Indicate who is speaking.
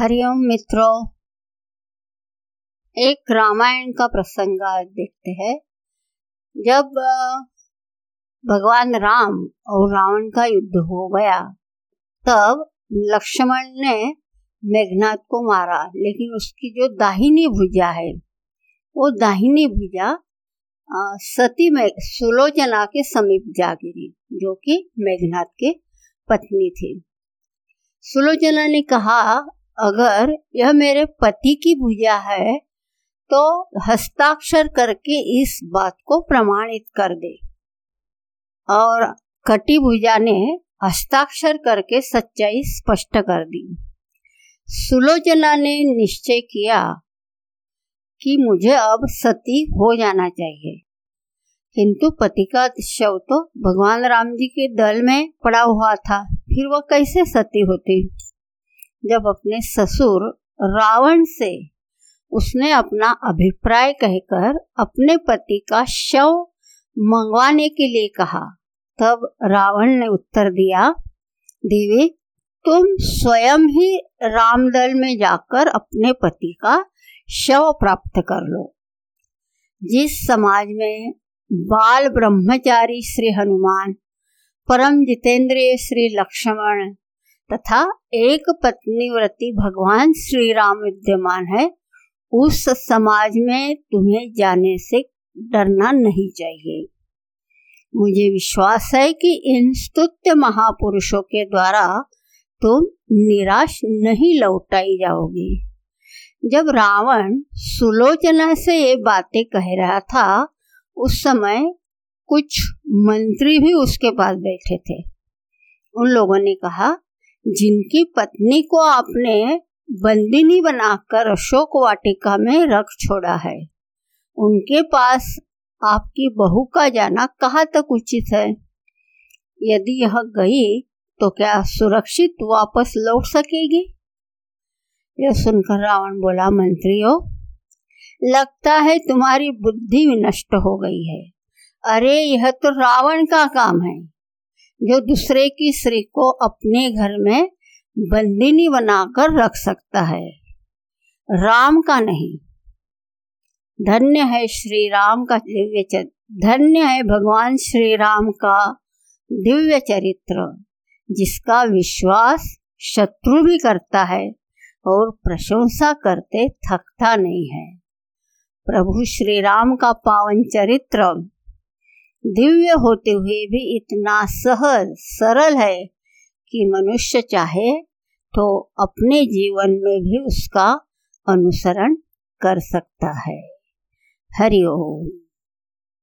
Speaker 1: हरिओम मित्रों, एक रामायण का प्रसंग आज देखते हैं। जब भगवान राम और रावण का युद्ध हो गया, तब लक्ष्मण ने मेघनाथ को मारा, लेकिन उसकी जो दाहिनी भुजा है, वो दाहिनी भुजा सती में सुलोचना के समीप जा गिरी, जो कि मेघनाथ के पत्नी थी। सुलोचना ने कहा अगर यह मेरे पति की भुजा है तो हस्ताक्षर करके इस बात को प्रमाणित कर दे। और कटी भुजा ने हस्ताक्षर करके सच्चाई स्पष्ट कर दी। सुलोचना ने निश्चय किया कि मुझे अब सती हो जाना चाहिए। किंतु पति का शव तो भगवान राम जी के दल में पड़ा हुआ था, फिर वह कैसे सती होती? जब अपने ससुर रावण से उसने अपना अभिप्राय कहकर अपने पति का शव मंगवाने के लिए कहा, तब रावण ने उत्तर दिया, देवी, तुम स्वयं ही रामदल में जाकर अपने पति का शव प्राप्त कर लो। जिस समाज में बाल ब्रह्मचारी श्री हनुमान, परम जितेंद्रिय श्री लक्ष्मण तथा एक पत्नी व्रति भगवान श्री राम विद्यमान है, उस समाज में तुम्हें जाने से डरना नहीं चाहिए। मुझे विश्वास है कि इन स्तुत्य महापुरुषों के द्वारा तुम निराश नहीं लौटाई जाओगी। जब रावण सुलोचना से ये बातें कह रहा था, उस समय कुछ मंत्री भी उसके पास बैठे थे। उन लोगों ने कहा जिनकी पत्नी को आपने बंदिनी बनाकर अशोक वाटिका में रख छोड़ा है। उनके पास आपकी बहू का जाना कहाँ तक उचित है? यदि यह गई तो क्या सुरक्षित वापस लौट सकेगी? यह सुनकर रावण बोला, मंत्रियों, लगता है तुम्हारी बुद्धि नष्ट हो गई है। अरे, यह तो रावण का काम है। जो दूसरे की स्त्री को अपने घर में बंदिनी बनाकर रख सकता है। राम का नहीं। धन्य है श्री राम का दिव्य चरित्र धन्य है भगवान श्री राम का दिव्य चरित्र, जिसका विश्वास शत्रु भी करता है और प्रशंसा करते थकता नहीं है। प्रभु श्री राम का पावन चरित्र दिव्य होते हुए भी इतना सहज, सरल है कि मनुष्य चाहे तो अपने जीवन में भी उसका अनुसरण कर सकता है। हरिओम